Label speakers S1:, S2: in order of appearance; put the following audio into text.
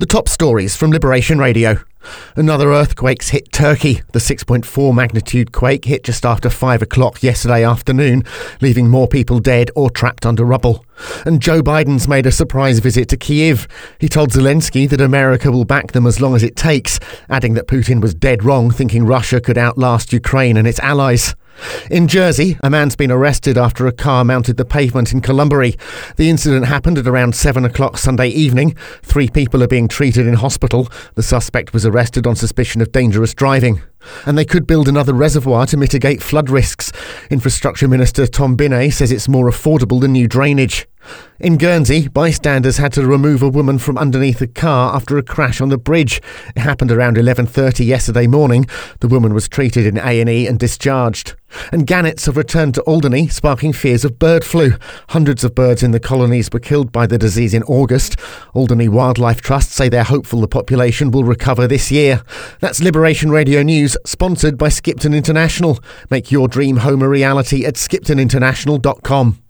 S1: The top stories from Liberation Radio. Another earthquake's hit Turkey. The 6.4 magnitude quake hit just after 5 o'clock yesterday afternoon, leaving more people dead or trapped under rubble. And Joe Biden's made a surprise visit to Kiev. He told Zelensky that America will back them as long as it takes, adding that Putin was dead wrong thinking Russia could outlast Ukraine and its allies. In Jersey, a man's been arrested after a car mounted the pavement in Colomberie. The incident happened at around 7 o'clock Sunday evening. Three people are being treated in hospital. The suspect was arrested on suspicion of dangerous driving. And they could build another reservoir to mitigate flood risks. Infrastructure Minister Tom Binney says it's more affordable than new drainage. In Guernsey, bystanders had to remove a woman from underneath a car after a crash on the bridge. It happened around 11:30 yesterday morning. The woman was treated in A&E and discharged. And gannets have returned to Alderney, sparking fears of bird flu. Hundreds of birds in the colonies were killed by the disease in August. Alderney Wildlife Trust say they're hopeful the population will recover this year. That's Liberation Radio News, sponsored by Skipton International. Make your dream home a reality at skiptoninternational.com.